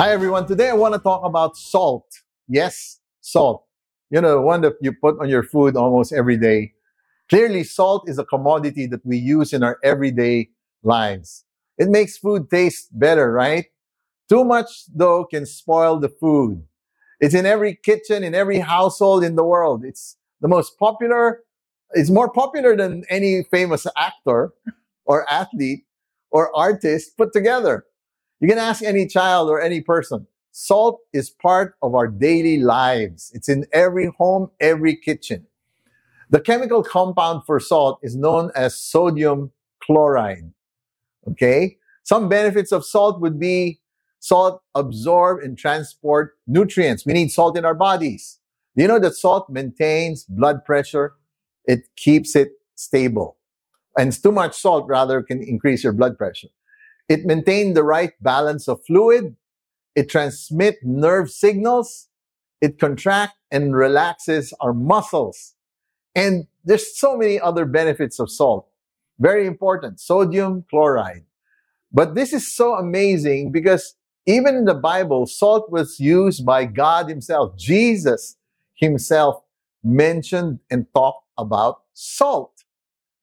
Hi everyone. Today I want to talk about salt. Yes, salt. You know, one that you put on your food almost every day. Clearly, salt is a commodity that we use in our everyday lives. It makes food taste better, right? Too much, though, can spoil the food. It's in every kitchen, in every household in the world. It's the most popular, it's more popular than any famous actor or athlete or artist put together. You can ask any child or any person. Salt is part of our daily lives. It's in every home, every kitchen. The chemical compound for salt is known as sodium chloride. Okay? Some benefits of salt would be salt absorb and transport nutrients. We need salt in our bodies. Do you know that salt maintains blood pressure? It keeps it stable. And too much salt rather can increase your blood pressure. It maintains the right balance of fluid. It transmits nerve signals. It contracts and relaxes our muscles. And there's so many other benefits of salt. Very important. Sodium chloride. But this is so amazing because even in the Bible, salt was used by God Himself. Jesus Himself mentioned and talked about salt.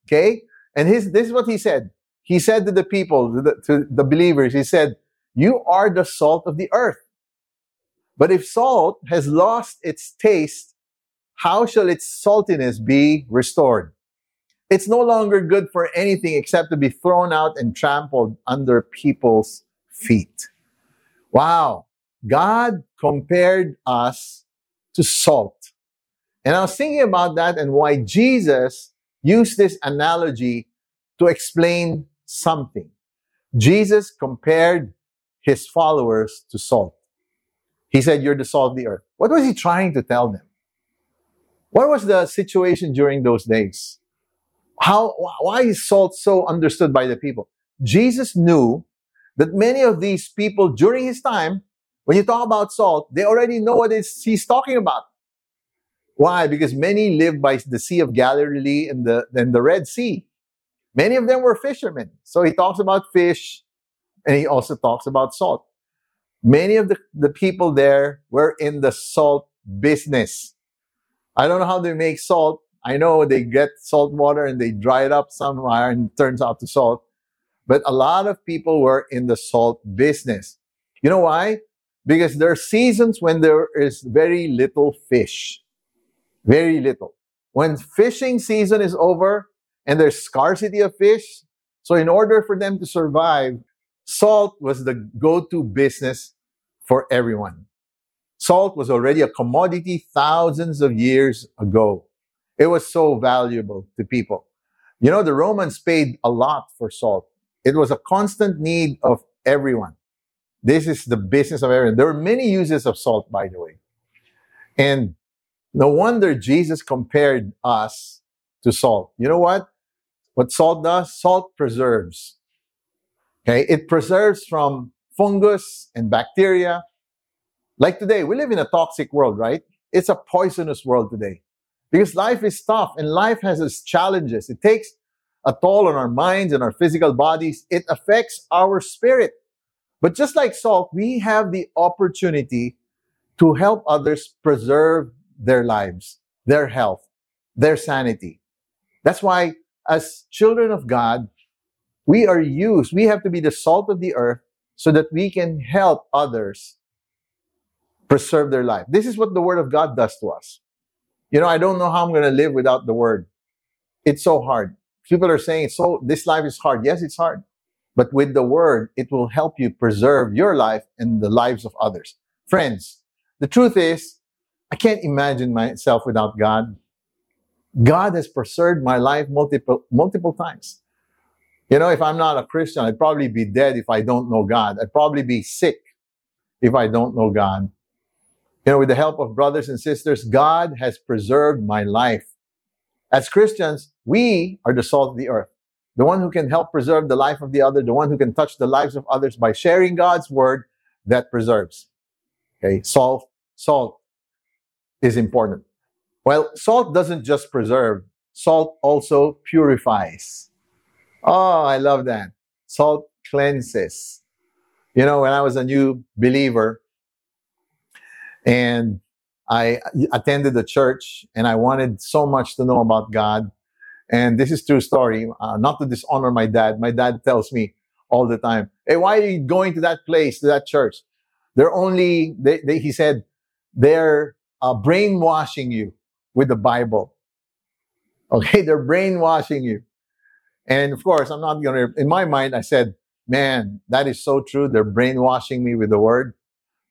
Okay? And his, this is what He said he said to the people, to the, to the believers, he said, You are the salt of the earth. But if salt has lost its taste, how shall its saltiness be restored? It's no longer good for anything except to be thrown out and trampled under people's feet. Wow. God compared us to salt. And I was thinking about that and why Jesus used this analogy to explain something. Jesus compared his followers to salt. He said, You're the salt of the earth. What was he trying to tell them? What was the situation during those days? How, why is salt so understood by the people? Jesus knew that many of these people during his time, when you talk about salt, they already know what he's talking about. Why? Because many live by the Sea of Galilee and the, and the Red Sea. Many of them were fishermen. So he talks about fish and he also talks about salt. Many of the, the people there were in the salt business. I don't know how they make salt. I know they get salt water and they dry it up somewhere and turns out to salt. But a lot of people were in the salt business. You know why? Because there are seasons when there is very little fish. Very little. When fishing season is over, and there's scarcity of fish. So in order for them to survive, salt was the go-to business for everyone. Salt was already a commodity thousands of years ago. It was so valuable to people. You know, the Romans paid a lot for salt. It was a constant need of everyone. This is the business of everyone. There are many uses of salt, by the way. And no wonder Jesus compared us to salt. You know what? What salt does? Salt preserves. Okay, it preserves from fungus and bacteria. Like today, we live in a toxic world, right? It's a poisonous world today because life is tough and life has its challenges. It takes a toll on our minds and our physical bodies. It affects our spirit. But just like salt, we have the opportunity to help others preserve their lives, their health, their sanity. That's why as children of God, we are used, we have to be the salt of the earth so that we can help others preserve their life. This is what the Word of God does to us. You know, I don't know how I'm going to live without the Word. It's so hard. People are saying, so this life is hard. Yes, it's hard. But with the Word, it will help you preserve your life and the lives of others. Friends, the truth is, I can't imagine myself without God. God has preserved my life multiple, multiple times. You know, if I'm not a Christian, I'd probably be dead if I don't know God. I'd probably be sick if I don't know God. You know, with the help of brothers and sisters, God has preserved my life. As Christians, we are the salt of the earth. The one who can help preserve the life of the other, the one who can touch the lives of others by sharing God's word that preserves. Okay, salt, salt is important. Well, salt doesn't just preserve, salt also purifies. Oh, I love that. Salt cleanses. You know, when I was a new believer and I attended the church and I wanted so much to know about God. And this is true story, uh, not to dishonor my dad. My dad tells me all the time, Hey, why are you going to that place, to that church? They're only, they, they, he said, they're uh, brainwashing you with the Bible. Okay, they're brainwashing you. And of course, I'm not going to, in my mind, I said, man, that is so true. They're brainwashing me with the word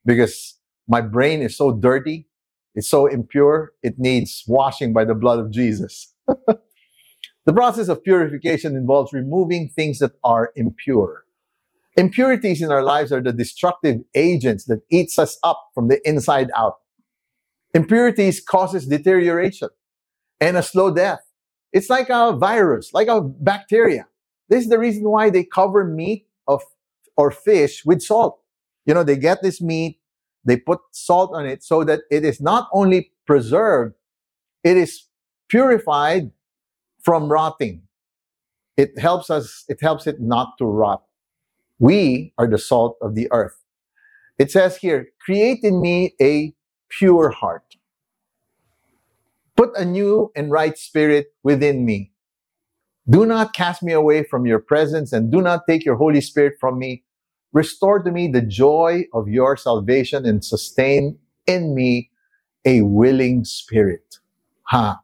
because my brain is so dirty. It's so impure. It needs washing by the blood of Jesus. the process of purification involves removing things that are impure. Impurities in our lives are the destructive agents that eats us up from the inside out. Impurities causes deterioration and a slow death. It's like a virus, like a bacteria. This is the reason why they cover meat of or fish with salt. You know, they get this meat, they put salt on it so that it is not only preserved, it is purified from rotting. It helps us, it helps it not to rot. We are the salt of the earth. It says here, create in me a pure heart. Put a new and right spirit within me. Do not cast me away from your presence and do not take your Holy Spirit from me. Restore to me the joy of your salvation and sustain in me a willing spirit. Ha. Huh.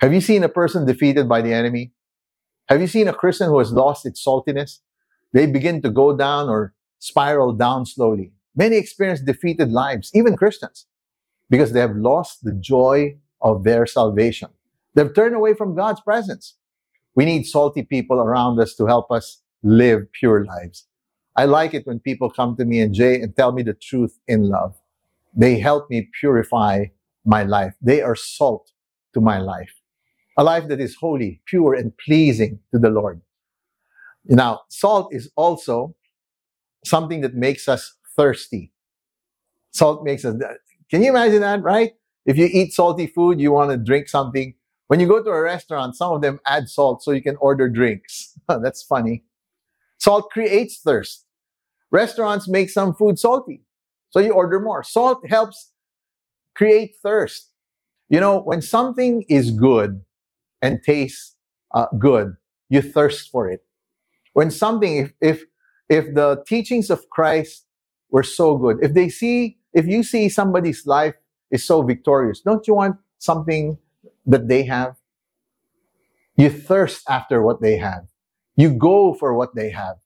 Have you seen a person defeated by the enemy? Have you seen a Christian who has lost its saltiness? They begin to go down or spiral down slowly. Many experience defeated lives, even Christians, because they have lost the joy of their salvation. They've turned away from God's presence. We need salty people around us to help us live pure lives. I like it when people come to me and Jay and tell me the truth in love. They help me purify my life. They are salt to my life. A life that is holy, pure, and pleasing to the Lord. Now, salt is also something that makes us thirsty. Salt makes us, can you imagine that, right? If you eat salty food, you want to drink something. When you go to a restaurant, some of them add salt so you can order drinks. That's funny. Salt creates thirst. Restaurants make some food salty, so you order more. Salt helps create thirst. You know, when something is good and tastes uh, good, you thirst for it. When something, if, if if the teachings of Christ were so good, if they see, if you see somebody's life is so victorious, don't you want something that they have? You thirst after what they have. You go for what they have.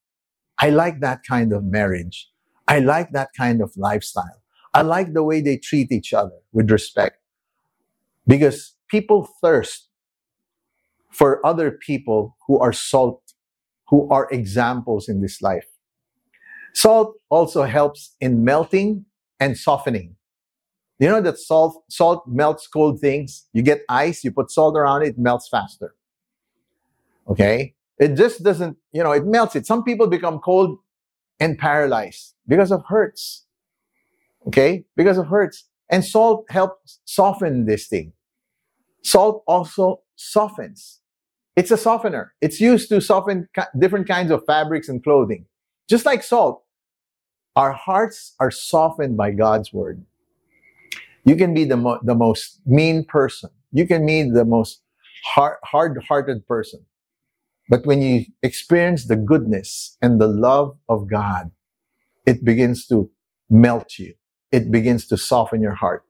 I like that kind of marriage. I like that kind of lifestyle. I like the way they treat each other with respect. Because people thirst for other people who are salt, who are examples in this life. Salt also helps in melting and softening. You know that salt, salt melts cold things? You get ice, you put salt around it, it melts faster. Okay? It just doesn't, you know, it melts it. Some people become cold and paralyzed because of hurts. Okay? Because of hurts. And salt helps soften this thing. Salt also softens. It's a softener. It's used to soften different kinds of fabrics and clothing. Just like salt, our hearts are softened by God's word. You can be the, mo- the most mean person. You can be the most hard, hard-hearted person. But when you experience the goodness and the love of God, it begins to melt you. It begins to soften your heart.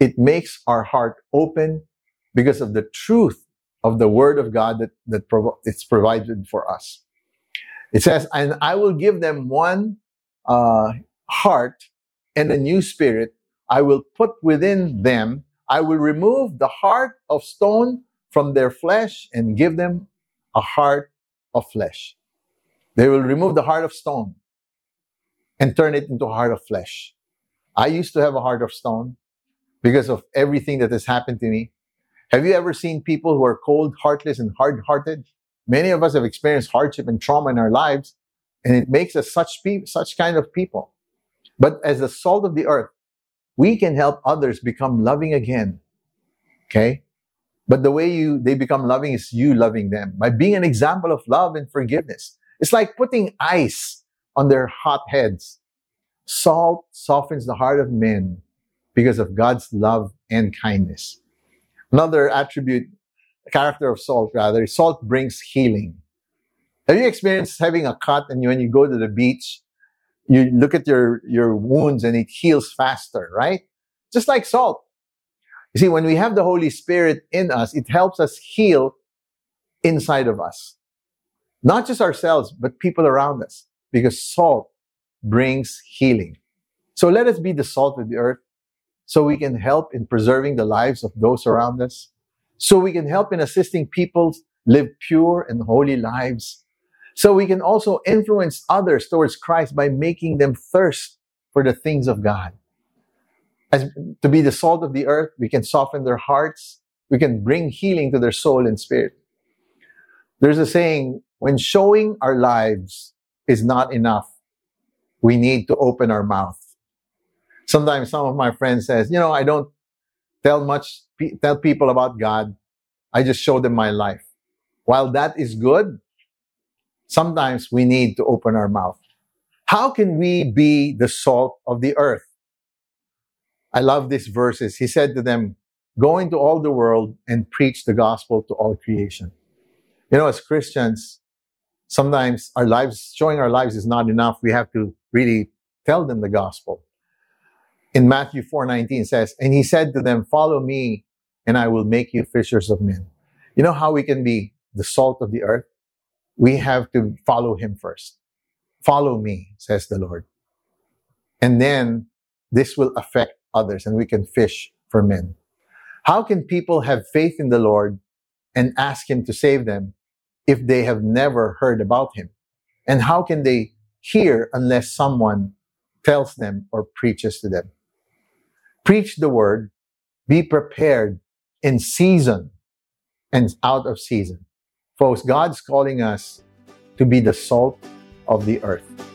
It makes our heart open because of the truth of the word of God that, that prov- it's provided for us. It says, and I will give them one uh, heart and a new spirit I will put within them. I will remove the heart of stone from their flesh and give them a heart of flesh. They will remove the heart of stone and turn it into a heart of flesh. I used to have a heart of stone because of everything that has happened to me. Have you ever seen people who are cold, heartless, and hard hearted? Many of us have experienced hardship and trauma in our lives, and it makes us such, pe- such kind of people. But as the salt of the earth, we can help others become loving again. Okay? But the way you they become loving is you loving them by being an example of love and forgiveness. It's like putting ice on their hot heads. Salt softens the heart of men because of God's love and kindness. Another attribute, character of salt, rather, salt brings healing. Have you experienced having a cut and when you go to the beach, you look at your, your wounds and it heals faster, right? Just like salt. You see, when we have the Holy Spirit in us, it helps us heal inside of us. Not just ourselves, but people around us, because salt brings healing. So let us be the salt of the earth so we can help in preserving the lives of those around us, so we can help in assisting people live pure and holy lives, so we can also influence others towards Christ by making them thirst for the things of God. As to be the salt of the earth, we can soften their hearts, we can bring healing to their soul and spirit. There's a saying, when showing our lives is not enough, we need to open our mouth. Sometimes some of my friends says, you know, I don't tell much, tell people about God. I just show them my life. While that is good, sometimes we need to open our mouth. How can we be the salt of the earth? I love these verses. He said to them, Go into all the world and preach the gospel to all creation. You know, as Christians, sometimes our lives, showing our lives is not enough. We have to really tell them the gospel. In Matthew 4:19 says, "And he said to them, Follow me, and I will make you fishers of men." You know how we can be the salt of the earth? we have to follow him first. Follow me, says the Lord. And then this will affect others and we can fish for men. How can people have faith in the Lord and ask him to save them if they have never heard about him? And how can they hear unless someone tells them or preaches to them? Preach the word, be prepared in season and out of season. Folks, God's calling us to be the salt of the earth.